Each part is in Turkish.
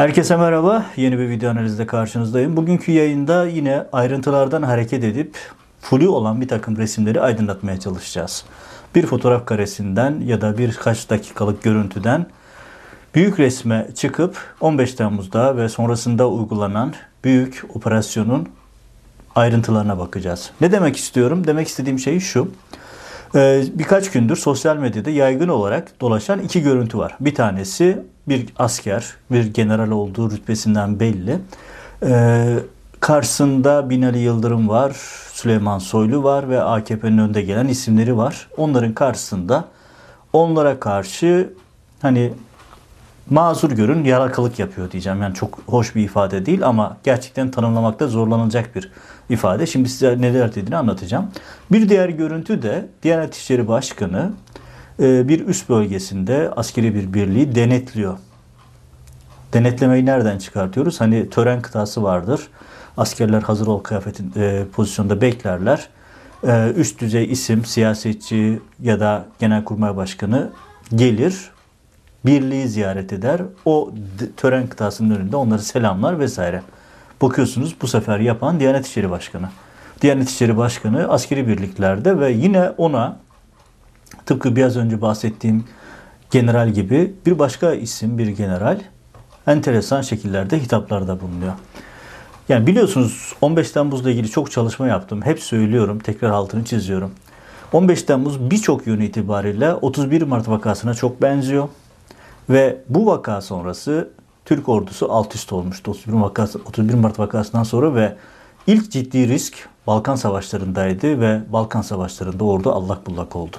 Herkese merhaba. Yeni bir video analizde karşınızdayım. Bugünkü yayında yine ayrıntılardan hareket edip flu olan bir takım resimleri aydınlatmaya çalışacağız. Bir fotoğraf karesinden ya da birkaç dakikalık görüntüden büyük resme çıkıp 15 Temmuz'da ve sonrasında uygulanan büyük operasyonun ayrıntılarına bakacağız. Ne demek istiyorum? Demek istediğim şey şu. Ee, birkaç gündür sosyal medyada yaygın olarak dolaşan iki görüntü var. Bir tanesi bir asker, bir general olduğu rütbesinden belli. Ee, karşısında Binali Yıldırım var, Süleyman Soylu var ve AKP'nin önde gelen isimleri var. Onların karşısında onlara karşı hani mazur görün yalakalık yapıyor diyeceğim. Yani çok hoş bir ifade değil ama gerçekten tanımlamakta zorlanılacak bir ifade. Şimdi size neler dediğini anlatacağım. Bir diğer görüntü de Diyanet İşleri Başkanı e, bir üst bölgesinde askeri bir birliği denetliyor. Denetlemeyi nereden çıkartıyoruz? Hani tören kıtası vardır. Askerler hazır ol kıyafetin e, pozisyonda beklerler. E, üst düzey isim, siyasetçi ya da genelkurmay başkanı gelir, birliği ziyaret eder. O tören kıtasının önünde onları selamlar vesaire. Bakıyorsunuz bu sefer yapan Diyanet İşleri Başkanı. Diyanet İşleri Başkanı askeri birliklerde ve yine ona tıpkı biraz önce bahsettiğim general gibi bir başka isim bir general enteresan şekillerde hitaplarda bulunuyor. Yani biliyorsunuz 15 Temmuz'la ilgili çok çalışma yaptım. Hep söylüyorum, tekrar altını çiziyorum. 15 Temmuz birçok yönü itibariyle 31 Mart vakasına çok benziyor. Ve bu vaka sonrası Türk ordusu alt üst olmuştu 31 Mart, 31 Mart vakasından sonra ve ilk ciddi risk Balkan Savaşları'ndaydı ve Balkan Savaşları'nda ordu allak bullak oldu.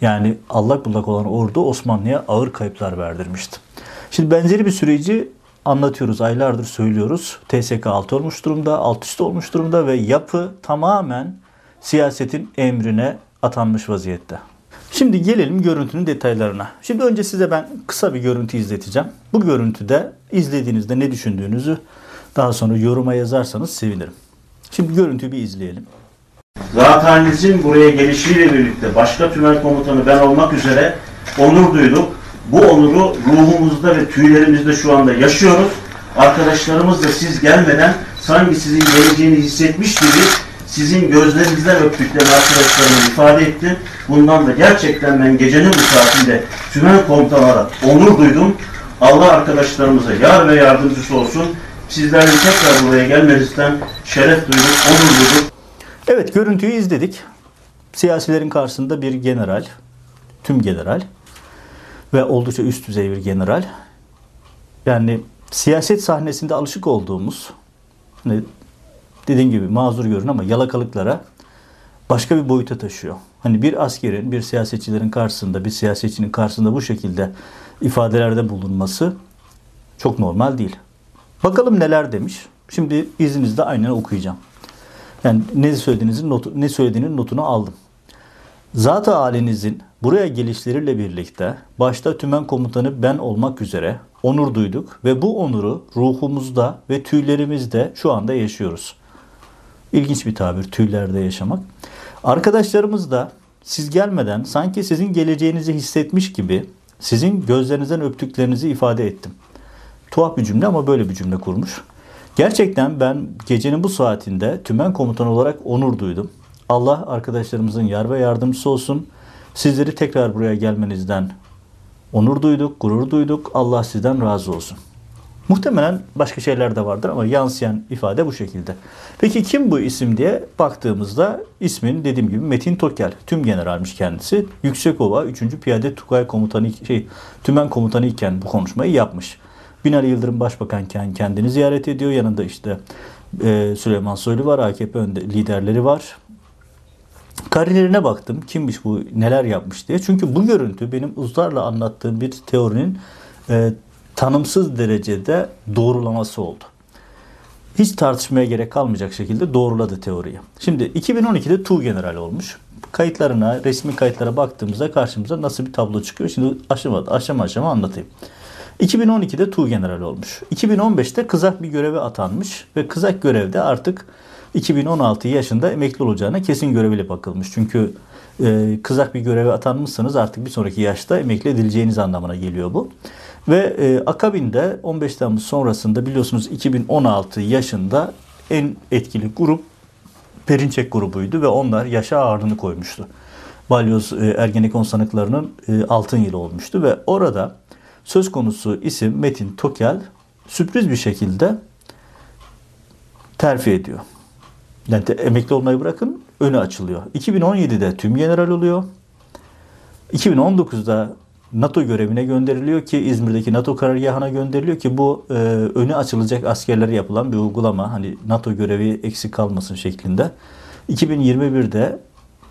Yani allak bullak olan ordu Osmanlı'ya ağır kayıplar verdirmişti. Şimdi benzeri bir süreci anlatıyoruz, aylardır söylüyoruz. TSK alt olmuş durumda, alt üst olmuş durumda ve yapı tamamen siyasetin emrine atanmış vaziyette. Şimdi gelelim görüntünün detaylarına. Şimdi önce size ben kısa bir görüntü izleteceğim. Bu görüntüde izlediğinizde ne düşündüğünüzü daha sonra yoruma yazarsanız sevinirim. Şimdi görüntüyü bir izleyelim. Zatenizin buraya gelişiyle birlikte başka tümen komutanı ben olmak üzere onur duyduk. Bu onuru ruhumuzda ve tüylerimizde şu anda yaşıyoruz. Arkadaşlarımız da siz gelmeden sanki sizin geleceğini hissetmiş gibi sizin gözlerinizden öptüklerini arkadaşlarıma ifade ettim. Bundan da gerçekten ben gecenin bu saatinde tümen komutan olarak onur duydum. Allah arkadaşlarımıza yar ve yardımcısı olsun. Sizlerin tekrar buraya gelmenizden şeref duyduk, onur duyduk. Evet görüntüyü izledik. Siyasilerin karşısında bir general, tüm general ve oldukça üst düzey bir general. Yani siyaset sahnesinde alışık olduğumuz hani dediğim gibi mazur görün ama yalakalıklara başka bir boyuta taşıyor. Hani bir askerin, bir siyasetçilerin karşısında, bir siyasetçinin karşısında bu şekilde ifadelerde bulunması çok normal değil. Bakalım neler demiş. Şimdi izninizle aynen okuyacağım. Yani ne söylediğinizin notu, ne söylediğinin notunu aldım. Zat-ı halinizin buraya gelişleriyle birlikte başta tümen komutanı ben olmak üzere onur duyduk ve bu onuru ruhumuzda ve tüylerimizde şu anda yaşıyoruz. İlginç bir tabir tüylerde yaşamak. Arkadaşlarımız da siz gelmeden sanki sizin geleceğinizi hissetmiş gibi sizin gözlerinizden öptüklerinizi ifade ettim. Tuhaf bir cümle ama böyle bir cümle kurmuş. Gerçekten ben gecenin bu saatinde tümen komutan olarak onur duydum. Allah arkadaşlarımızın yar ve yardımcısı olsun. Sizleri tekrar buraya gelmenizden onur duyduk, gurur duyduk. Allah sizden razı olsun. Muhtemelen başka şeyler de vardır ama yansıyan ifade bu şekilde. Peki kim bu isim diye baktığımızda ismin dediğim gibi Metin Tokel. Tüm generalmiş kendisi. Yüksekova 3. Piyade Tugay Komutanı şey Tümen Komutanı iken bu konuşmayı yapmış. Binali Yıldırım Başbakanken kendini ziyaret ediyor. Yanında işte e, Süleyman Soylu var, AKP önde liderleri var. Kariyerine baktım. Kimmiş bu, neler yapmış diye. Çünkü bu görüntü benim uzlarla anlattığım bir teorinin e, tanımsız derecede doğrulaması oldu. Hiç tartışmaya gerek kalmayacak şekilde doğruladı teoriyi. Şimdi 2012'de Tu General olmuş. Kayıtlarına, resmi kayıtlara baktığımızda karşımıza nasıl bir tablo çıkıyor? Şimdi aşama aşama aşama anlatayım. 2012'de Tu General olmuş. 2015'te kızak bir göreve atanmış ve kızak görevde artık 2016 yaşında emekli olacağına kesin göreviyle bakılmış. Çünkü e, kızak bir göreve atanmışsanız artık bir sonraki yaşta emekli edileceğiniz anlamına geliyor bu. Ve e, akabinde 15 Temmuz sonrasında biliyorsunuz 2016 yaşında en etkili grup Perinçek grubuydu ve onlar yaşa ağırlığını koymuştu. Balyoz e, Ergenekon sanıklarının e, altın yılı olmuştu ve orada söz konusu isim Metin Tokel sürpriz bir şekilde terfi ediyor. Yani emekli olmayı bırakın önü açılıyor. 2017'de tüm general oluyor. 2019'da NATO görevine gönderiliyor ki İzmir'deki NATO karargahına gönderiliyor ki bu e, önü açılacak askerlere yapılan bir uygulama. Hani NATO görevi eksik kalmasın şeklinde. 2021'de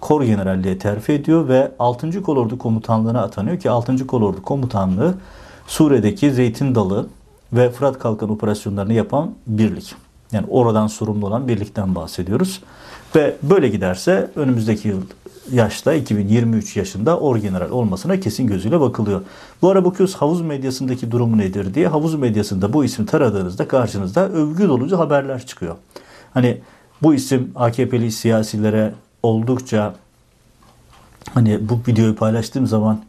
Kor Generalliğe terfi ediyor ve 6. Kolordu Komutanlığı'na atanıyor ki 6. Kolordu Komutanlığı Suriye'deki Zeytin Dalı ve Fırat Kalkan operasyonlarını yapan birlik. Yani oradan sorumlu olan birlikten bahsediyoruz. Ve böyle giderse önümüzdeki yıl yaşta 2023 yaşında orgeneral olmasına kesin gözüyle bakılıyor. Bu ara bakıyoruz havuz medyasındaki durumu nedir diye. Havuz medyasında bu ismi taradığınızda karşınızda övgü dolucu haberler çıkıyor. Hani bu isim AKP'li siyasilere oldukça hani bu videoyu paylaştığım zaman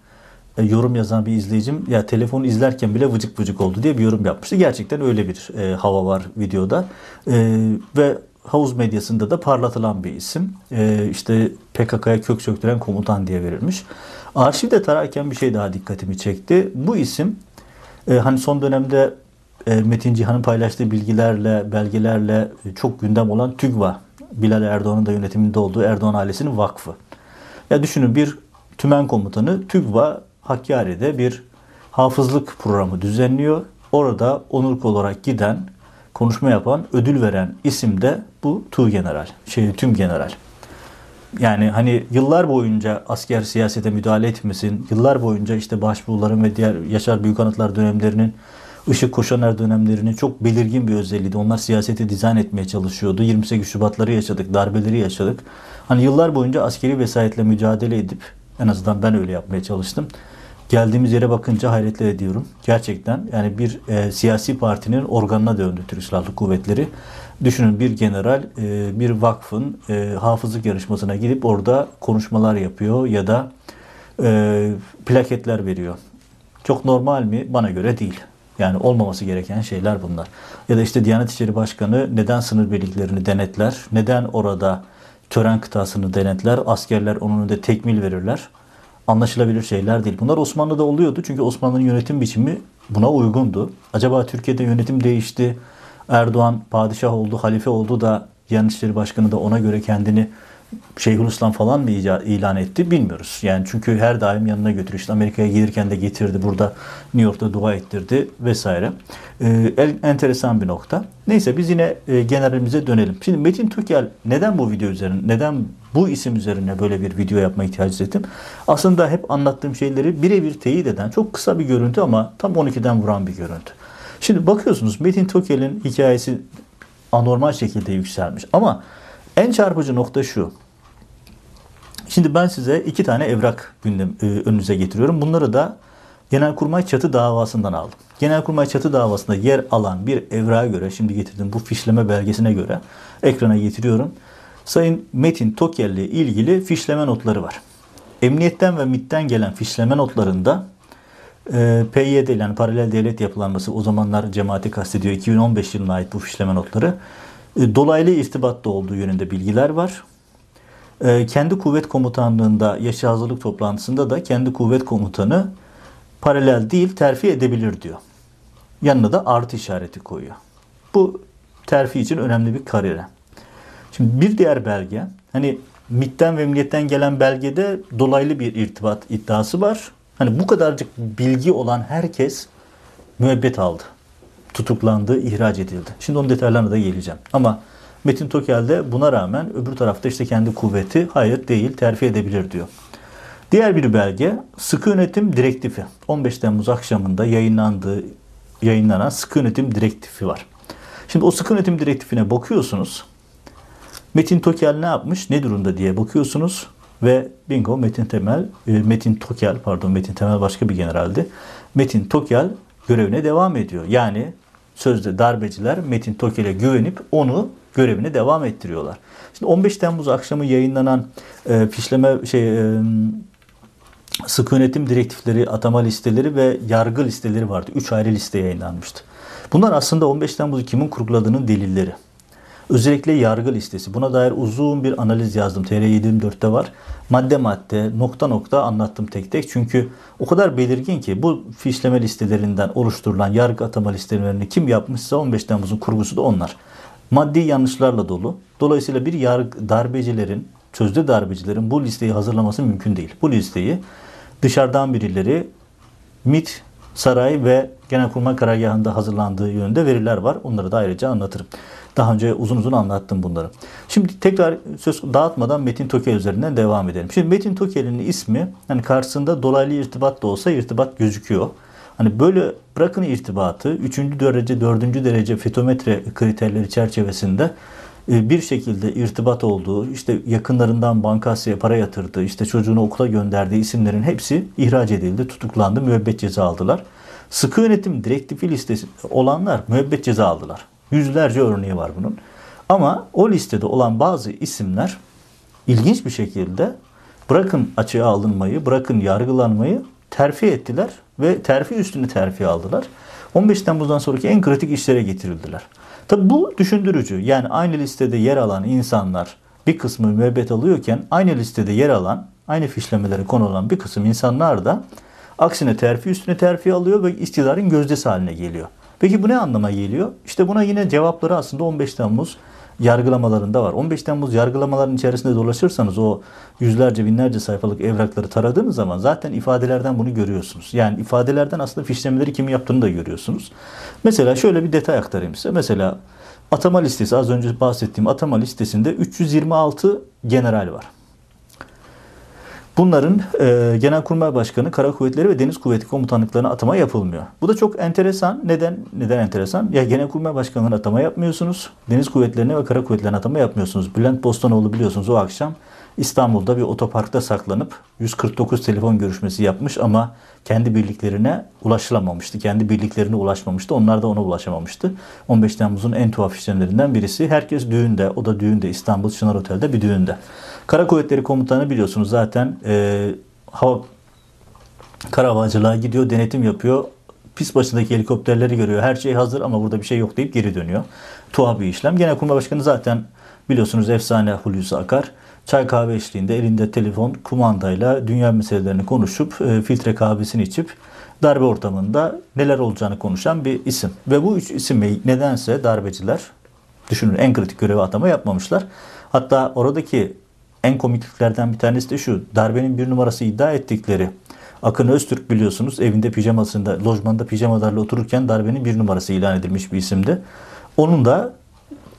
e, yorum yazan bir izleyicim ya telefonu izlerken bile vıcık vıcık oldu diye bir yorum yapmıştı. Gerçekten öyle bir e, hava var videoda. E, ve havuz medyasında da parlatılan bir isim. E, işte PKK'ya kök söktüren komutan diye verilmiş. Arşivde tararken bir şey daha dikkatimi çekti. Bu isim e, hani son dönemde e, Metin Cihan'ın paylaştığı bilgilerle, belgelerle e, çok gündem olan TÜGVA. Bilal Erdoğan'ın da yönetiminde olduğu Erdoğan ailesinin vakfı. Ya düşünün bir tümen komutanı TÜGVA Hakkari'de bir hafızlık programı düzenliyor. Orada onurk olarak giden, konuşma yapan, ödül veren isim de bu Tu General, şey tüm general. Yani hani yıllar boyunca asker siyasete müdahale etmesin, yıllar boyunca işte başbuğların ve diğer Yaşar Büyükanıtlar dönemlerinin Işık Koşaner dönemlerinin çok belirgin bir özelliğiydi. Onlar siyaseti dizayn etmeye çalışıyordu. 28 Şubatları yaşadık, darbeleri yaşadık. Hani yıllar boyunca askeri vesayetle mücadele edip en azından ben öyle yapmaya çalıştım. Geldiğimiz yere bakınca hayretle ediyorum. Gerçekten yani bir e, siyasi partinin organına döndü Türk Silahlı Kuvvetleri. Düşünün bir general e, bir vakfın e, hafızlık yarışmasına gidip orada konuşmalar yapıyor ya da e, plaketler veriyor. Çok normal mi? Bana göre değil. Yani olmaması gereken şeyler bunlar. Ya da işte Diyanet İşleri Başkanı neden sınır birliklerini denetler? Neden orada tören kıtasını denetler? Askerler onun önünde tekmil verirler. Anlaşılabilir şeyler değil. Bunlar Osmanlı'da oluyordu. Çünkü Osmanlı'nın yönetim biçimi buna uygundu. Acaba Türkiye'de yönetim değişti. Erdoğan padişah oldu, halife oldu da Diyanet İşleri Başkanı da ona göre kendini Şeyhülislam falan mı ilan etti bilmiyoruz. Yani çünkü her daim yanına götürüyor. İşte Amerika'ya gelirken de getirdi. Burada New York'ta dua ettirdi vesaire. Ee, enteresan bir nokta. Neyse biz yine e, generalimize dönelim. Şimdi Metin Tükel neden bu video üzerine, neden bu isim üzerine böyle bir video yapma ihtiyacı hissettim? Aslında hep anlattığım şeyleri birebir teyit eden çok kısa bir görüntü ama tam 12'den vuran bir görüntü. Şimdi bakıyorsunuz Metin Tükel'in hikayesi anormal şekilde yükselmiş. Ama en çarpıcı nokta şu. Şimdi ben size iki tane evrak gündem e, önünüze getiriyorum. Bunları da Genelkurmay Çatı davasından aldım. Genelkurmay Çatı davasında yer alan bir evrağa göre, şimdi getirdim bu fişleme belgesine göre ekrana getiriyorum. Sayın Metin Tokel ile ilgili fişleme notları var. Emniyetten ve MIT'ten gelen fişleme notlarında e, PYD yani paralel devlet yapılanması o zamanlar cemaati kastediyor. 2015 yılına ait bu fişleme notları. E, dolaylı irtibatta olduğu yönünde bilgiler var. E, kendi kuvvet komutanlığında yaşı hazırlık toplantısında da kendi kuvvet komutanı paralel değil terfi edebilir diyor. Yanına da artı işareti koyuyor. Bu terfi için önemli bir karire. Şimdi bir diğer belge hani MIT'ten ve emniyetten gelen belgede dolaylı bir irtibat iddiası var. Hani bu kadarcık bilgi olan herkes müebbet aldı. Tutuklandı, ihraç edildi. Şimdi onun detaylarına da geleceğim. Ama Metin Tokel de buna rağmen öbür tarafta işte kendi kuvveti hayır değil terfi edebilir diyor. Diğer bir belge sıkı yönetim direktifi. 15 Temmuz akşamında yayınlandığı yayınlanan sıkı yönetim direktifi var. Şimdi o sıkı yönetim direktifine bakıyorsunuz. Metin Tokel ne yapmış, ne durumda diye bakıyorsunuz ve bingo Metin Temel, e, Metin Tokel pardon Metin Temel başka bir generaldi. Metin Tokel görevine devam ediyor. Yani sözde darbeciler Metin Tokel'e güvenip onu görevine devam ettiriyorlar. Şimdi 15 Temmuz akşamı yayınlanan e, fişleme şey e, sıkı yönetim direktifleri, atama listeleri ve yargı listeleri vardı. Üç ayrı liste yayınlanmıştı. Bunlar aslında 15 Temmuz'u kimin kurguladığının delilleri. Özellikle yargı listesi. Buna dair uzun bir analiz yazdım. TR724'te var. Madde madde, nokta nokta anlattım tek tek. Çünkü o kadar belirgin ki bu fişleme listelerinden oluşturulan yargı atama listelerini kim yapmışsa 15 Temmuz'un kurgusu da onlar. Maddi yanlışlarla dolu. Dolayısıyla bir yargı, darbecilerin, sözde darbecilerin bu listeyi hazırlaması mümkün değil. Bu listeyi dışarıdan birileri MIT, saray ve Genelkurmay Karargahı'nda hazırlandığı yönünde veriler var. Onları da ayrıca anlatırım. Daha önce uzun uzun anlattım bunları. Şimdi tekrar söz dağıtmadan Metin Tokel üzerinden devam edelim. Şimdi Metin Tokel'in ismi hani karşısında dolaylı irtibat da olsa irtibat gözüküyor. Hani böyle bırakın irtibatı 3. derece 4. derece fitometre kriterleri çerçevesinde e, bir şekilde irtibat olduğu, işte yakınlarından bankasya para yatırdığı, işte çocuğunu okula gönderdiği isimlerin hepsi ihraç edildi, tutuklandı, müebbet ceza aldılar. Sıkı yönetim direktifi listesi olanlar müebbet ceza aldılar. Yüzlerce örneği var bunun. Ama o listede olan bazı isimler ilginç bir şekilde bırakın açığa alınmayı, bırakın yargılanmayı terfi ettiler ve terfi üstüne terfi aldılar. 15 Temmuz'dan sonraki en kritik işlere getirildiler. Tabi bu düşündürücü. Yani aynı listede yer alan insanlar bir kısmı müebbet alıyorken aynı listede yer alan, aynı fişlemelere konu olan bir kısım insanlar da aksine terfi üstüne terfi alıyor ve iktidarın gözdesi haline geliyor. Peki bu ne anlama geliyor? İşte buna yine cevapları aslında 15 Temmuz yargılamalarında var. 15 Temmuz yargılamaların içerisinde dolaşırsanız o yüzlerce binlerce sayfalık evrakları taradığınız zaman zaten ifadelerden bunu görüyorsunuz. Yani ifadelerden aslında fişlemeleri kim yaptığını da görüyorsunuz. Mesela şöyle bir detay aktarayım size. Mesela atama listesi az önce bahsettiğim atama listesinde 326 general var. Bunların e, Genelkurmay Başkanı, Kara Kuvvetleri ve Deniz Kuvveti Komutanlıklarına atama yapılmıyor. Bu da çok enteresan. Neden? Neden enteresan? Ya Genelkurmay Başkanlığı'na atama yapmıyorsunuz. Deniz Kuvvetleri'ne ve Kara Kuvvetleri'ne atama yapmıyorsunuz. Bülent Bostanoğlu biliyorsunuz o akşam İstanbul'da bir otoparkta saklanıp 149 telefon görüşmesi yapmış ama kendi birliklerine ulaşılamamıştı. Kendi birliklerine ulaşmamıştı. Onlar da ona ulaşamamıştı. 15 Temmuz'un en tuhaf işlemlerinden birisi. Herkes düğünde. O da düğünde. İstanbul Çınar Otel'de bir düğünde. Kara Kuvvetleri Komutanı biliyorsunuz zaten e, hava kara havacılığa gidiyor, denetim yapıyor. Pis başındaki helikopterleri görüyor. Her şey hazır ama burada bir şey yok deyip geri dönüyor. Tuhaf bir işlem. Genelkurmay Başkanı zaten biliyorsunuz efsane Hulusi Akar. Çay kahve eşliğinde elinde telefon kumandayla dünya meselelerini konuşup e, filtre kahvesini içip darbe ortamında neler olacağını konuşan bir isim. Ve bu üç ismi nedense darbeciler düşünün en kritik görevi atama yapmamışlar. Hatta oradaki en komikliklerden bir tanesi de şu. Darbenin bir numarası iddia ettikleri Akın Öztürk biliyorsunuz evinde pijamasında, lojmanda pijamalarla otururken darbenin bir numarası ilan edilmiş bir isimdi. Onun da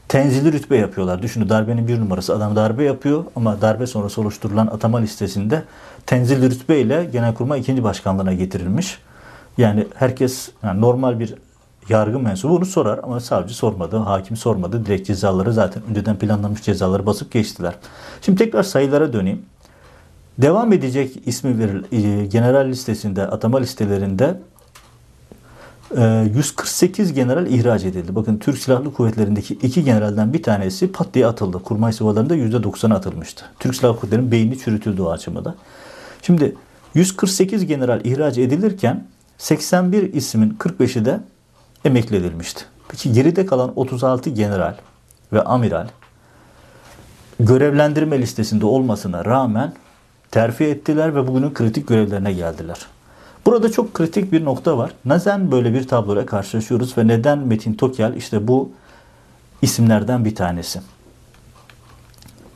tenzili rütbe yapıyorlar. Düşünün darbenin bir numarası adam darbe yapıyor ama darbe sonrası oluşturulan atama listesinde tenzili rütbe ile Genelkurmay ikinci başkanlığına getirilmiş. Yani herkes yani normal bir yargı mensubu bunu sorar ama savcı sormadı, hakim sormadı. Direkt cezaları zaten önceden planlanmış cezaları basıp geçtiler. Şimdi tekrar sayılara döneyim. Devam edecek ismi veril, e, general listesinde, atama listelerinde 148 e, general ihraç edildi. Bakın Türk Silahlı Kuvvetleri'ndeki iki generalden bir tanesi pat diye atıldı. Kurmay sıvalarında %90 atılmıştı. Türk Silahlı Kuvvetleri'nin beyni çürütüldü o aşamada. Şimdi 148 general ihraç edilirken 81 ismin 45'i de emekli edilmişti. Peki geride kalan 36 general ve amiral görevlendirme listesinde olmasına rağmen terfi ettiler ve bugünün kritik görevlerine geldiler. Burada çok kritik bir nokta var. Neden böyle bir tabloyla karşılaşıyoruz ve neden Metin Tokyal işte bu isimlerden bir tanesi?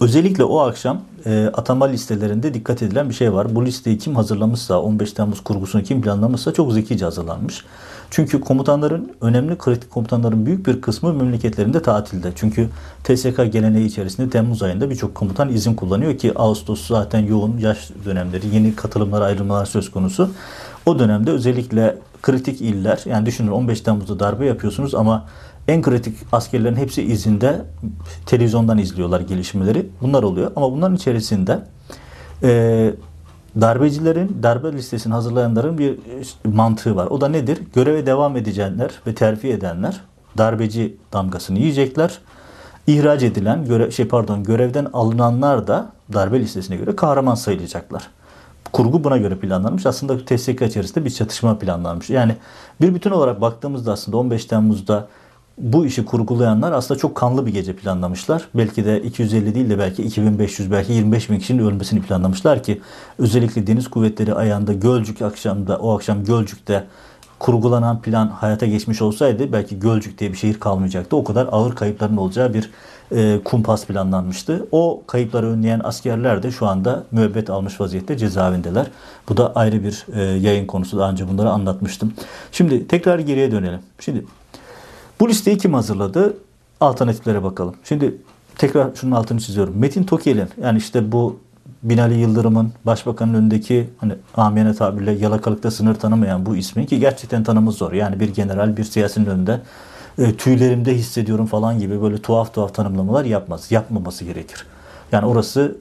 Özellikle o akşam e, atama listelerinde dikkat edilen bir şey var. Bu listeyi kim hazırlamışsa, 15 Temmuz kurgusunu kim planlamışsa çok zekice hazırlanmış. Çünkü komutanların, önemli kritik komutanların büyük bir kısmı memleketlerinde tatilde. Çünkü TSK geleneği içerisinde Temmuz ayında birçok komutan izin kullanıyor ki Ağustos zaten yoğun yaş dönemleri, yeni katılımlar, ayrılmalar söz konusu. O dönemde özellikle kritik iller, yani düşünün 15 Temmuz'da darbe yapıyorsunuz ama en kritik askerlerin hepsi izinde televizyondan izliyorlar gelişmeleri. Bunlar oluyor. Ama bunların içerisinde e, darbecilerin, darbe listesini hazırlayanların bir mantığı var. O da nedir? Göreve devam edecekler ve terfi edenler darbeci damgasını yiyecekler. İhraç edilen, göre, şey pardon, görevden alınanlar da darbe listesine göre kahraman sayılacaklar. Kurgu buna göre planlanmış. Aslında TSK içerisinde bir çatışma planlanmış. Yani bir bütün olarak baktığımızda aslında 15 Temmuz'da bu işi kurgulayanlar aslında çok kanlı bir gece planlamışlar. Belki de 250 değil de belki 2500 belki 25 bin kişinin ölmesini planlamışlar ki özellikle deniz kuvvetleri ayağında Gölcük akşamda o akşam Gölcük'te kurgulanan plan hayata geçmiş olsaydı belki Gölcük diye bir şehir kalmayacaktı. O kadar ağır kayıpların olacağı bir e, kumpas planlanmıştı. O kayıpları önleyen askerler de şu anda müebbet almış vaziyette cezaevindeler. Bu da ayrı bir e, yayın konusu. Daha önce bunları anlatmıştım. Şimdi tekrar geriye dönelim. Şimdi bu listeyi kim hazırladı? Alternatiflere bakalım. Şimdi tekrar şunun altını çiziyorum. Metin Tokel'in yani işte bu Binali Yıldırım'ın başbakanın önündeki hani amiyane tabirle yalakalıkta sınır tanımayan bu ismin ki gerçekten tanımı zor. Yani bir general bir siyasinin önünde e, tüylerimde hissediyorum falan gibi böyle tuhaf tuhaf tanımlamalar yapmaz. Yapmaması gerekir. Yani orası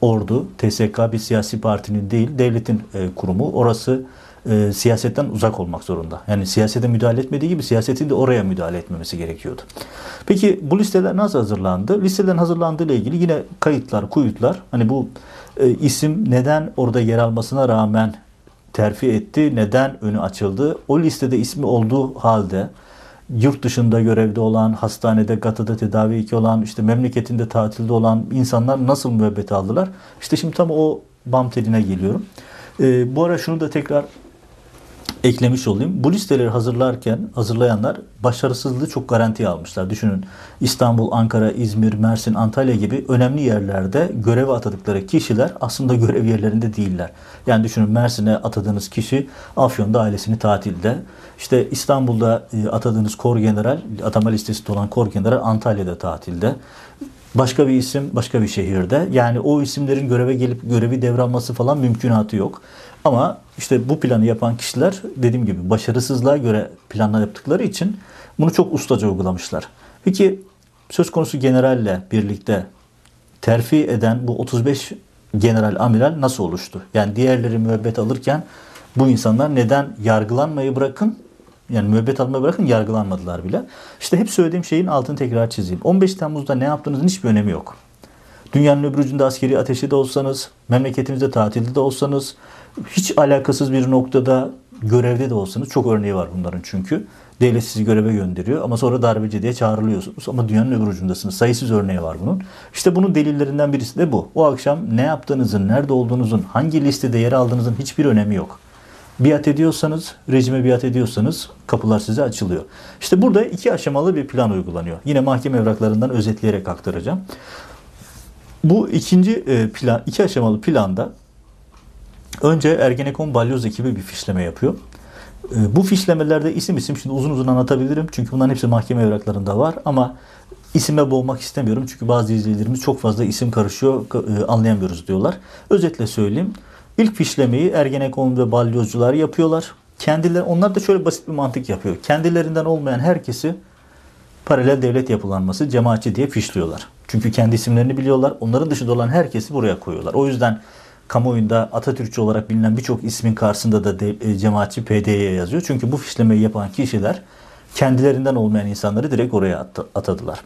ordu, TSK bir siyasi partinin değil devletin e, kurumu. Orası e, siyasetten uzak olmak zorunda. Yani siyasete müdahale etmediği gibi siyasetin de oraya müdahale etmemesi gerekiyordu. Peki bu listeler nasıl hazırlandı? Listelerin hazırlandığı ile ilgili yine kayıtlar, kuyutlar. Hani bu e, isim neden orada yer almasına rağmen terfi etti, neden önü açıldı? O listede ismi olduğu halde yurt dışında görevde olan, hastanede, gatada tedavi olan, işte memleketinde tatilde olan insanlar nasıl müebbet aldılar? İşte şimdi tam o bam teline geliyorum. E, bu ara şunu da tekrar eklemiş olayım. Bu listeleri hazırlarken hazırlayanlar başarısızlığı çok garantiye almışlar. Düşünün İstanbul, Ankara, İzmir, Mersin, Antalya gibi önemli yerlerde göreve atadıkları kişiler aslında görev yerlerinde değiller. Yani düşünün Mersin'e atadığınız kişi Afyon'da ailesini tatilde. İşte İstanbul'da e, atadığınız kor general, atama listesinde olan kor general Antalya'da tatilde. Başka bir isim başka bir şehirde. Yani o isimlerin göreve gelip görevi devralması falan mümkünatı yok. Ama işte bu planı yapan kişiler dediğim gibi başarısızlığa göre planlar yaptıkları için bunu çok ustaca uygulamışlar. Peki söz konusu generalle birlikte terfi eden bu 35 general amiral nasıl oluştu? Yani diğerleri müebbet alırken bu insanlar neden yargılanmayı bırakın yani müebbet almayı bırakın yargılanmadılar bile. İşte hep söylediğim şeyin altını tekrar çizeyim. 15 Temmuz'da ne yaptığınızın hiçbir önemi yok. Dünyanın öbür ucunda askeri ateşi de olsanız, memleketimizde tatilde de olsanız, hiç alakasız bir noktada görevde de olsanız çok örneği var bunların çünkü. Devlet sizi göreve gönderiyor ama sonra darbeci diye çağrılıyorsunuz ama dünyanın öbür ucundasınız. Sayısız örneği var bunun. İşte bunun delillerinden birisi de bu. O akşam ne yaptığınızın, nerede olduğunuzun, hangi listede yer aldığınızın hiçbir önemi yok. Biat ediyorsanız, rejime biat ediyorsanız kapılar size açılıyor. İşte burada iki aşamalı bir plan uygulanıyor. Yine mahkeme evraklarından özetleyerek aktaracağım. Bu ikinci e, plan, iki aşamalı planda önce Ergenekon Balyoz ekibi bir fişleme yapıyor. E, bu fişlemelerde isim isim şimdi uzun uzun anlatabilirim. Çünkü bunların hepsi mahkeme evraklarında var ama isime boğmak istemiyorum. Çünkü bazı izleyicilerimiz çok fazla isim karışıyor e, anlayamıyoruz diyorlar. Özetle söyleyeyim. İlk fişlemeyi Ergenekon ve balyozcular yapıyorlar. Kendileri, onlar da şöyle basit bir mantık yapıyor. Kendilerinden olmayan herkesi paralel devlet yapılanması cemaatçi diye fişliyorlar. Çünkü kendi isimlerini biliyorlar. Onların dışında olan herkesi buraya koyuyorlar. O yüzden kamuoyunda Atatürkçü olarak bilinen birçok ismin karşısında da de, e, cemaatçi PD'ye yazıyor. Çünkü bu fişlemeyi yapan kişiler kendilerinden olmayan insanları direkt oraya at, atadılar.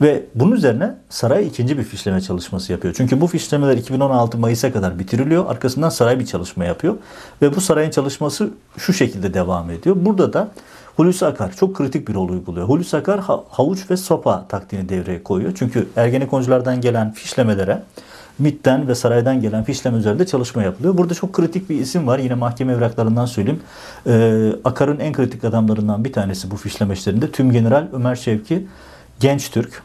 Ve bunun üzerine saray ikinci bir fişleme çalışması yapıyor. Çünkü bu fişlemeler 2016 Mayıs'a kadar bitiriliyor. Arkasından saray bir çalışma yapıyor. Ve bu sarayın çalışması şu şekilde devam ediyor. Burada da Hulusi Akar çok kritik bir rol uyguluyor. Hulusi Akar havuç ve sopa taktiğini devreye koyuyor. Çünkü Ergenekonculardan gelen fişlemelere MIT'ten ve saraydan gelen fişleme üzerinde çalışma yapılıyor. Burada çok kritik bir isim var. Yine mahkeme evraklarından söyleyeyim. Ee, Akar'ın en kritik adamlarından bir tanesi bu fişleme işlerinde. Tüm General Ömer Şevki Genç Türk.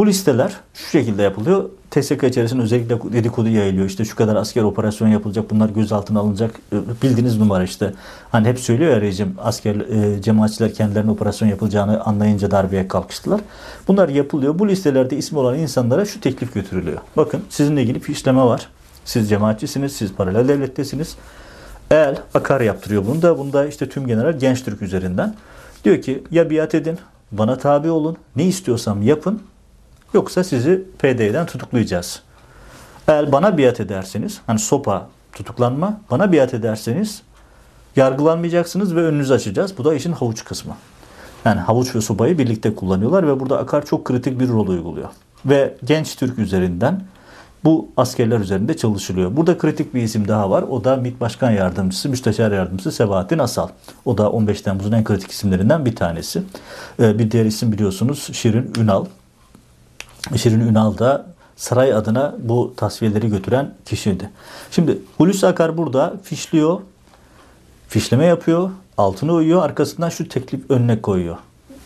Bu listeler şu şekilde yapılıyor. TSK içerisinde özellikle dedikodu yayılıyor. İşte şu kadar asker operasyon yapılacak, bunlar gözaltına alınacak. Ee, bildiğiniz numara işte. Hani hep söylüyor ya rejim, asker, e, cemaatçiler kendilerine operasyon yapılacağını anlayınca darbeye kalkıştılar. Bunlar yapılıyor. Bu listelerde ismi olan insanlara şu teklif götürülüyor. Bakın sizinle ilgili fişleme var. Siz cemaatçisiniz, siz paralel devlettesiniz. El Akar yaptırıyor bunu da. Bunda işte tüm general Genç Türk üzerinden. Diyor ki ya biat edin, bana tabi olun, ne istiyorsam yapın, Yoksa sizi PD'den tutuklayacağız. Eğer bana biat ederseniz, hani sopa tutuklanma, bana biat ederseniz yargılanmayacaksınız ve önünüzü açacağız. Bu da işin havuç kısmı. Yani havuç ve sopayı birlikte kullanıyorlar ve burada Akar çok kritik bir rol uyguluyor. Ve genç Türk üzerinden bu askerler üzerinde çalışılıyor. Burada kritik bir isim daha var. O da MİT Başkan Yardımcısı, Müsteşar Yardımcısı Sebahattin Asal. O da 15 Temmuz'un en kritik isimlerinden bir tanesi. Ee, bir diğer isim biliyorsunuz Şirin Ünal. Şirin Ünal da saray adına bu tasfiyeleri götüren kişiydi. Şimdi Hulusi Akar burada fişliyor, fişleme yapıyor, altına uyuyor, arkasından şu teklif önüne koyuyor.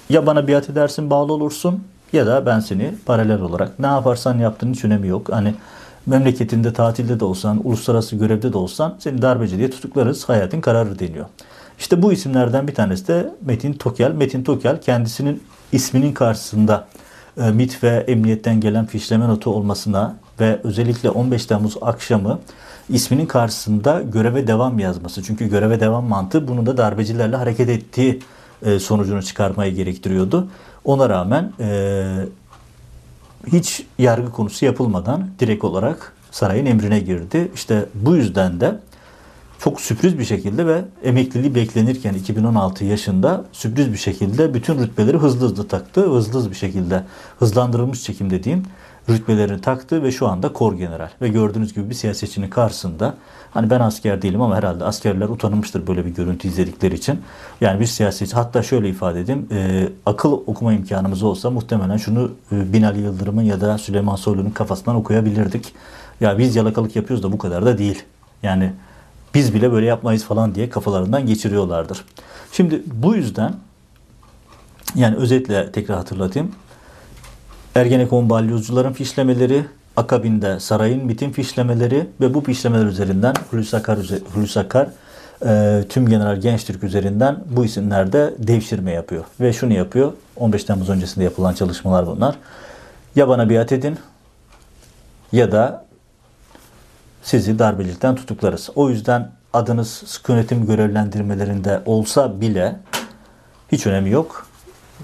Ya bana biat edersin, bağlı olursun ya da ben seni paralel olarak ne yaparsan yaptığın hiç önemi yok. Hani memleketinde tatilde de olsan, uluslararası görevde de olsan seni darbeci diye tutuklarız, hayatın kararı deniyor. İşte bu isimlerden bir tanesi de Metin Tokel. Metin Tokel kendisinin isminin karşısında e, MIT ve emniyetten gelen fişleme notu olmasına ve özellikle 15 Temmuz akşamı isminin karşısında göreve devam yazması. Çünkü göreve devam mantığı bunun da darbecilerle hareket ettiği e, sonucunu çıkarmayı gerektiriyordu. Ona rağmen e, hiç yargı konusu yapılmadan direkt olarak sarayın emrine girdi. İşte bu yüzden de çok sürpriz bir şekilde ve emekliliği beklenirken 2016 yaşında sürpriz bir şekilde bütün rütbeleri hızlı hızlı taktı. Hızlı hızlı bir şekilde hızlandırılmış çekim dediğim rütbelerini taktı ve şu anda kor general. Ve gördüğünüz gibi bir siyasetçinin karşısında hani ben asker değilim ama herhalde askerler utanmıştır böyle bir görüntü izledikleri için. Yani bir siyasetçi hatta şöyle ifade edeyim e, akıl okuma imkanımız olsa muhtemelen şunu e, Binali Yıldırım'ın ya da Süleyman Soylu'nun kafasından okuyabilirdik. Ya biz yalakalık yapıyoruz da bu kadar da değil. Yani biz bile böyle yapmayız falan diye kafalarından geçiriyorlardır. Şimdi bu yüzden yani özetle tekrar hatırlatayım. Ergenekon balyozcuların fişlemeleri, akabinde sarayın mitin fişlemeleri ve bu fişlemeler üzerinden Hulusi Akar, Hulusi Akar e, tüm General Gençtürk üzerinden bu isimlerde devşirme yapıyor. Ve şunu yapıyor. 15 Temmuz öncesinde yapılan çalışmalar bunlar. Ya bana biat edin ya da sizi darbecilikten tutuklarız. O yüzden adınız sıkı yönetim görevlendirmelerinde olsa bile hiç önemi yok.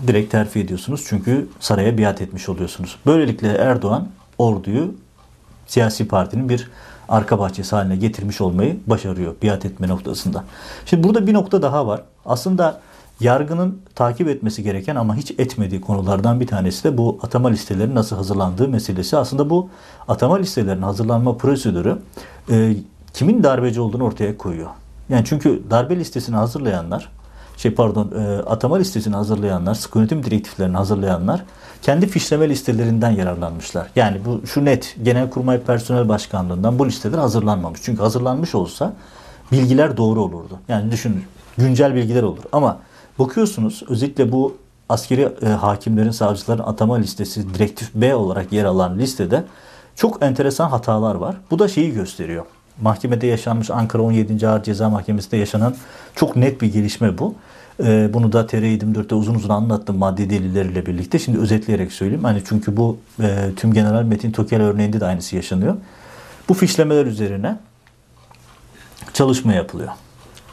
Direkt terfi ediyorsunuz çünkü saraya biat etmiş oluyorsunuz. Böylelikle Erdoğan orduyu siyasi partinin bir arka bahçesi haline getirmiş olmayı başarıyor biat etme noktasında. Şimdi burada bir nokta daha var. Aslında yargının takip etmesi gereken ama hiç etmediği konulardan bir tanesi de bu atama listeleri nasıl hazırlandığı meselesi. Aslında bu atama listelerinin hazırlanma prosedürü e, kimin darbeci olduğunu ortaya koyuyor. Yani çünkü darbe listesini hazırlayanlar, şey pardon, e, atama listesini hazırlayanlar, sıkı yönetim direktiflerini hazırlayanlar kendi fişleme listelerinden yararlanmışlar. Yani bu şu net Genelkurmay Personel Başkanlığından bu listeler hazırlanmamış. Çünkü hazırlanmış olsa bilgiler doğru olurdu. Yani düşünün güncel bilgiler olur. Ama bakıyorsunuz özellikle bu askeri e, hakimlerin, savcıların atama listesi direktif B olarak yer alan listede çok enteresan hatalar var. Bu da şeyi gösteriyor. Mahkemede yaşanmış Ankara 17. Ağır Ceza Mahkemesi'nde yaşanan çok net bir gelişme bu. Ee, bunu da TR24'te uzun uzun anlattım maddi delilleriyle birlikte. Şimdi özetleyerek söyleyeyim. Hani çünkü bu e, tüm General Metin Tokel örneğinde de aynısı yaşanıyor. Bu fişlemeler üzerine çalışma yapılıyor.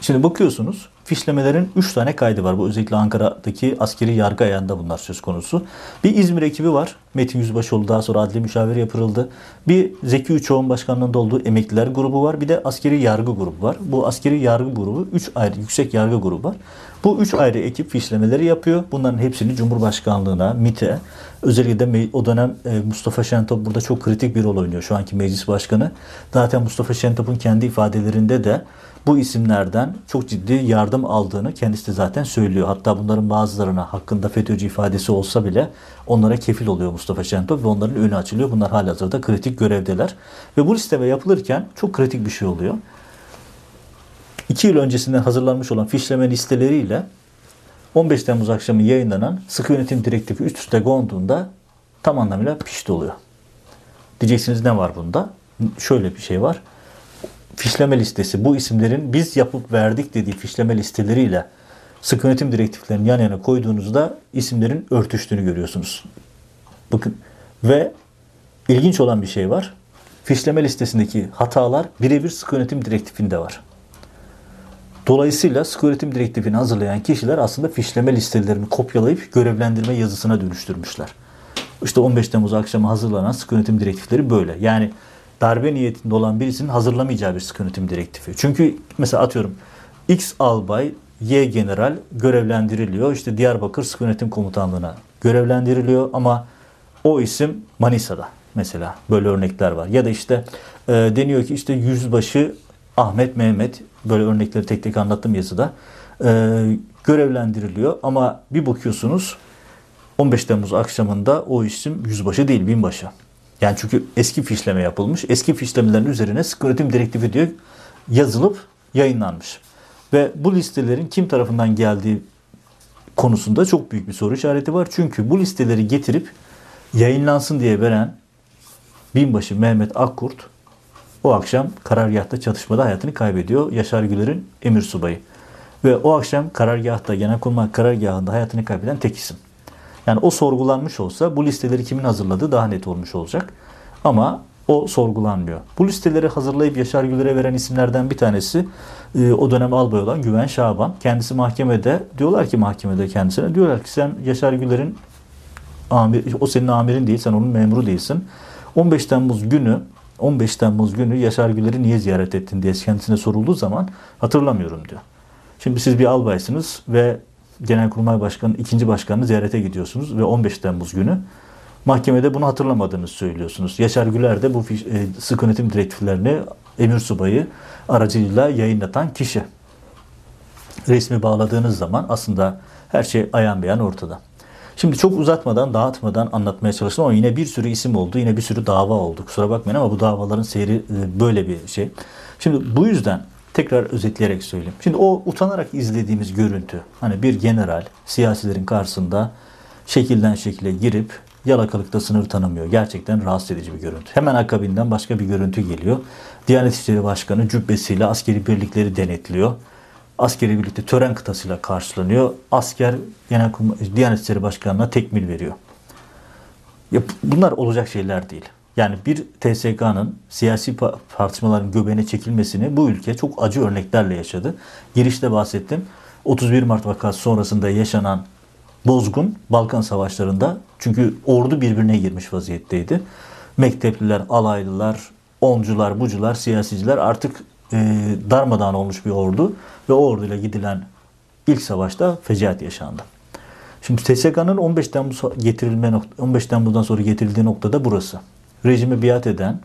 Şimdi bakıyorsunuz fişlemelerin 3 tane kaydı var. Bu özellikle Ankara'daki askeri yargı ayağında bunlar söz konusu. Bir İzmir ekibi var. Metin Yüzbaşıoğlu daha sonra adli müşavir yapıldı. Bir Zeki Üçoğ'un başkanlığında olduğu emekliler grubu var. Bir de askeri yargı grubu var. Bu askeri yargı grubu 3 ayrı yüksek yargı grubu var. Bu üç ayrı ekip fişlemeleri yapıyor. Bunların hepsini Cumhurbaşkanlığına, MİT'e, özellikle de o dönem e, Mustafa Şentop burada çok kritik bir rol oynuyor. Şu anki meclis başkanı. Zaten Mustafa Şentop'un kendi ifadelerinde de bu isimlerden çok ciddi yardım aldığını kendisi de zaten söylüyor. Hatta bunların bazılarına hakkında FETÖ'cü ifadesi olsa bile onlara kefil oluyor Mustafa Şentop ve onların önü açılıyor. Bunlar halihazırda kritik görevdeler. Ve bu listeme yapılırken çok kritik bir şey oluyor. 2 yıl öncesinden hazırlanmış olan fişleme listeleriyle 15 Temmuz akşamı yayınlanan sıkı yönetim direktifi üst üste konduğunda tam anlamıyla pişti oluyor. Diyeceksiniz ne var bunda? Şöyle bir şey var. Fişleme listesi bu isimlerin biz yapıp verdik dediği fişleme listeleriyle sıkı yönetim direktiflerini yan yana koyduğunuzda isimlerin örtüştüğünü görüyorsunuz. Bakın ve ilginç olan bir şey var. Fişleme listesindeki hatalar birebir sıkı yönetim direktifinde var. Dolayısıyla sıkı öğretim direktifini hazırlayan kişiler aslında fişleme listelerini kopyalayıp görevlendirme yazısına dönüştürmüşler. İşte 15 Temmuz akşamı hazırlanan sıkı yönetim direktifleri böyle. Yani darbe niyetinde olan birisinin hazırlamayacağı bir sıkı yönetim direktifi. Çünkü mesela atıyorum X albay Y general görevlendiriliyor. İşte Diyarbakır Sıkı Yönetim Komutanlığı'na görevlendiriliyor ama o isim Manisa'da. mesela. Böyle örnekler var. Ya da işte e, deniyor ki işte yüzbaşı Ahmet Mehmet böyle örnekleri tek tek anlattım yazıda. E, görevlendiriliyor ama bir bakıyorsunuz 15 Temmuz akşamında o isim yüzbaşı değil binbaşı. Yani çünkü eski fişleme yapılmış. Eski fişlemelerin üzerine sıkı yönetim direktifi diyor yazılıp yayınlanmış. Ve bu listelerin kim tarafından geldiği konusunda çok büyük bir soru işareti var. Çünkü bu listeleri getirip yayınlansın diye veren binbaşı Mehmet Akkurt o akşam karargahta çatışmada hayatını kaybediyor. Yaşar Güler'in emir subayı. Ve o akşam karargahta, Genelkurmay karargahında hayatını kaybeden tek isim. Yani o sorgulanmış olsa bu listeleri kimin hazırladığı daha net olmuş olacak. Ama o sorgulanmıyor. Bu listeleri hazırlayıp Yaşar Güler'e veren isimlerden bir tanesi e, o dönem albay olan Güven Şaban. Kendisi mahkemede diyorlar ki mahkemede kendisine diyorlar ki sen Yaşar Güler'in amir, o senin amirin değil sen onun memuru değilsin. 15 Temmuz günü 15 Temmuz günü Yaşar Güler'i niye ziyaret ettin diye kendisine sorulduğu zaman hatırlamıyorum diyor. Şimdi siz bir albaysınız ve Genelkurmay Başkanı, ikinci başkanını ziyarete gidiyorsunuz ve 15 Temmuz günü mahkemede bunu hatırlamadığınızı söylüyorsunuz. Yaşar Güler de bu fiş, e, sık yönetim direktiflerini emir subayı aracılığıyla yayınlatan kişi. Resmi bağladığınız zaman aslında her şey ayan beyan ortada. Şimdi çok uzatmadan, dağıtmadan anlatmaya çalıştım ama yine bir sürü isim oldu, yine bir sürü dava oldu. Kusura bakmayın ama bu davaların seyri e, böyle bir şey. Şimdi bu yüzden tekrar özetleyerek söyleyeyim. Şimdi o utanarak izlediğimiz görüntü, hani bir general siyasilerin karşısında şekilden şekile girip yalakalıkta sınır tanımıyor. Gerçekten rahatsız edici bir görüntü. Hemen akabinden başka bir görüntü geliyor. Diyanet İşleri Başkanı cübbesiyle askeri birlikleri denetliyor. Askeri birlikte tören kıtasıyla karşılanıyor. Asker Genel Diyanet İşleri Başkanı'na tekmil veriyor. Ya bunlar olacak şeyler değil. Yani bir TSK'nın siyasi tartışmaların göbeğine çekilmesini bu ülke çok acı örneklerle yaşadı. Girişte bahsettim. 31 Mart vakası sonrasında yaşanan bozgun Balkan Savaşları'nda çünkü ordu birbirine girmiş vaziyetteydi. Mektepliler, alaylılar, oncular, bucular, siyasiciler artık e, darmadağın olmuş bir ordu ve o orduyla gidilen ilk savaşta fecaat yaşandı. Şimdi TSK'nın 15 Temmuz getirilme 15 Temmuz'dan sonra getirildiği noktada burası. Rejime biat eden,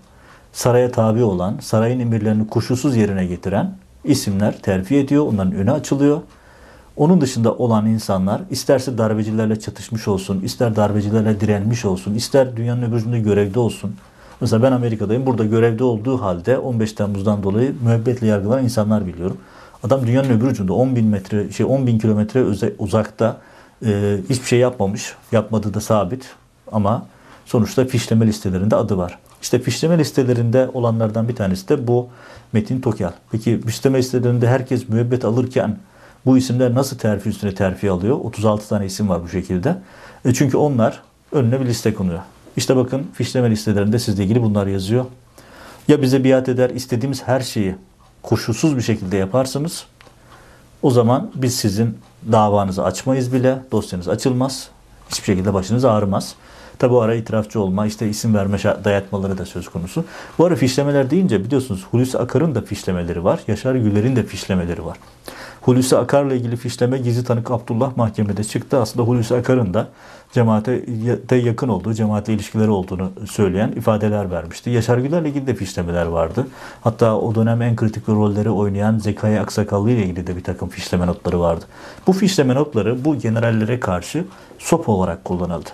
saraya tabi olan, sarayın emirlerini koşulsuz yerine getiren isimler terfi ediyor. Onların önü açılıyor. Onun dışında olan insanlar isterse darbecilerle çatışmış olsun, ister darbecilerle direnmiş olsun, ister dünyanın öbür ucunda görevde olsun. Mesela ben Amerika'dayım. Burada görevde olduğu halde 15 Temmuz'dan dolayı müebbetle yargılanan insanlar biliyorum. Adam dünyanın öbür ucunda 10 bin metre, şey 10 bin kilometre uzakta e, hiçbir şey yapmamış. Yapmadığı da sabit. Ama sonuçta fişleme listelerinde adı var. İşte fişleme listelerinde olanlardan bir tanesi de bu Metin Tokel. Peki fişleme listelerinde herkes müebbet alırken bu isimler nasıl terfi üstüne terfi alıyor? 36 tane isim var bu şekilde. E çünkü onlar önüne bir liste konuyor. İşte bakın fişleme listelerinde sizle ilgili bunlar yazıyor. Ya bize biat eder istediğimiz her şeyi koşulsuz bir şekilde yaparsınız. O zaman biz sizin davanızı açmayız bile. Dosyanız açılmaz. Hiçbir şekilde başınız ağrımaz. Tabi o ara itirafçı olma, işte isim verme dayatmaları da söz konusu. Bu ara fişlemeler deyince biliyorsunuz Hulusi Akar'ın da fişlemeleri var. Yaşar Güler'in de fişlemeleri var. Hulusi Akar'la ilgili fişleme gizli tanık Abdullah mahkemede çıktı. Aslında Hulusi Akar'ın da cemaate de yakın olduğu, cemaatle ilişkileri olduğunu söyleyen ifadeler vermişti. Yaşar Güler'le ilgili de fişlemeler vardı. Hatta o dönem en kritik rolleri oynayan Zekai Aksakallı ile ilgili de bir takım fişleme notları vardı. Bu fişleme notları bu generallere karşı sop olarak kullanıldı.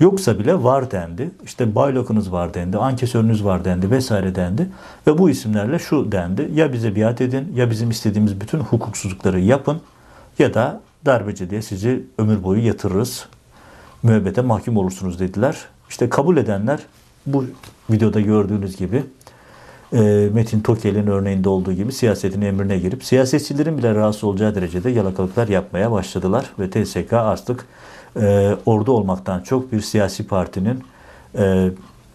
Yoksa bile var dendi. İşte baylokunuz var dendi, ankesörünüz var dendi vesaire dendi. Ve bu isimlerle şu dendi. Ya bize biat edin ya bizim istediğimiz bütün hukuksuzlukları yapın ya da darbeci diye sizi ömür boyu yatırırız. Müebbete mahkum olursunuz dediler. İşte kabul edenler bu videoda gördüğünüz gibi e, Metin Tokel'in örneğinde olduğu gibi siyasetin emrine girip siyasetçilerin bile rahatsız olacağı derecede yalakalıklar yapmaya başladılar ve TSK artık e, ordu olmaktan çok bir siyasi partinin e,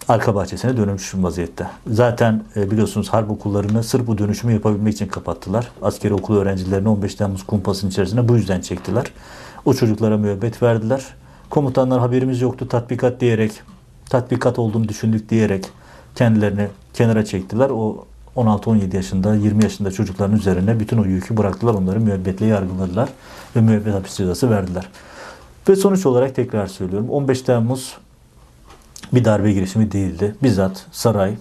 arka bahçesine dönmüş vaziyette. Zaten e, biliyorsunuz harp okullarını sırf bu dönüşümü yapabilmek için kapattılar. Askeri okul öğrencilerini 15 Temmuz kumpasının içerisine bu yüzden çektiler. O çocuklara müebbet verdiler. Komutanlar haberimiz yoktu tatbikat diyerek, tatbikat olduğunu düşündük diyerek kendilerini kenara çektiler. O 16-17 yaşında, 20 yaşında çocukların üzerine bütün o yükü bıraktılar. Onları müebbetle yargıladılar ve müebbet hapis cezası verdiler. Ve sonuç olarak tekrar söylüyorum 15 Temmuz bir darbe girişimi değildi. Bizzat saray,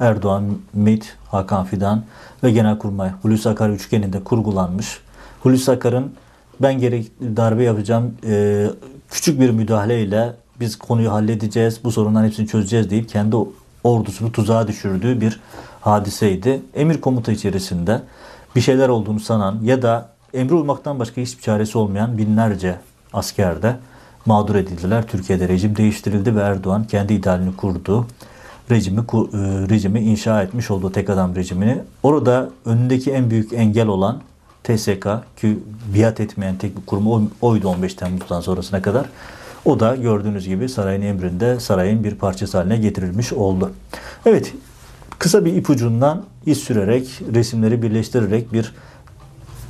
Erdoğan, MİT, Hakan Fidan ve Genelkurmay Hulusi Akar üçgeninde kurgulanmış. Hulusi Akar'ın ben gerek darbe yapacağım e, küçük bir müdahaleyle biz konuyu halledeceğiz, bu sorunların hepsini çözeceğiz deyip kendi ordusunu tuzağa düşürdüğü bir hadiseydi. Emir komuta içerisinde bir şeyler olduğunu sanan ya da emri olmaktan başka hiçbir çaresi olmayan binlerce asker de mağdur edildiler. Türkiye'de rejim değiştirildi ve Erdoğan kendi idealini kurdu. Rejimi, e, rejimi inşa etmiş olduğu tek adam rejimini. Orada önündeki en büyük engel olan TSK ki biat etmeyen tek bir kurum o- oydu 15 Temmuz'dan sonrasına kadar. O da gördüğünüz gibi sarayın emrinde sarayın bir parçası haline getirilmiş oldu. Evet kısa bir ipucundan iz sürerek resimleri birleştirerek bir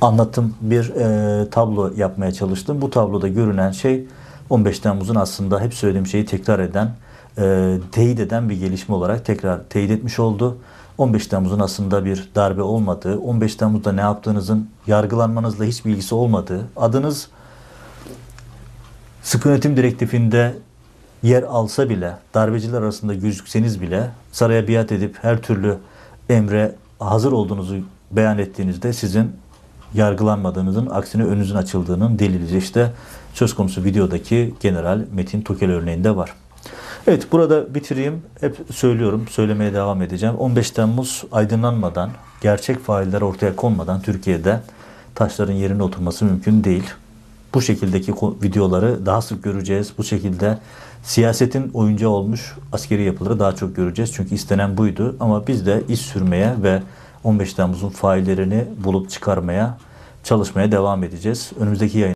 anlatım bir e, tablo yapmaya çalıştım. Bu tabloda görünen şey 15 Temmuz'un aslında hep söylediğim şeyi tekrar eden, e, teyit eden bir gelişme olarak tekrar teyit etmiş oldu. 15 Temmuz'un aslında bir darbe olmadığı, 15 Temmuz'da ne yaptığınızın yargılanmanızla hiçbir ilgisi olmadığı, adınız sıkı yönetim direktifinde yer alsa bile, darbeciler arasında gözükseniz bile saraya biat edip her türlü emre hazır olduğunuzu beyan ettiğinizde sizin yargılanmadığınızın aksine önünüzün açıldığının delili işte söz konusu videodaki General Metin Tokel örneğinde var. Evet burada bitireyim. Hep söylüyorum, söylemeye devam edeceğim. 15 Temmuz aydınlanmadan, gerçek failler ortaya konmadan Türkiye'de taşların yerine oturması mümkün değil. Bu şekildeki videoları daha sık göreceğiz. Bu şekilde siyasetin oyuncağı olmuş askeri yapıları daha çok göreceğiz. Çünkü istenen buydu. Ama biz de iş sürmeye ve 15 Temmuz'un faillerini bulup çıkarmaya çalışmaya devam edeceğiz. Önümüzdeki yayın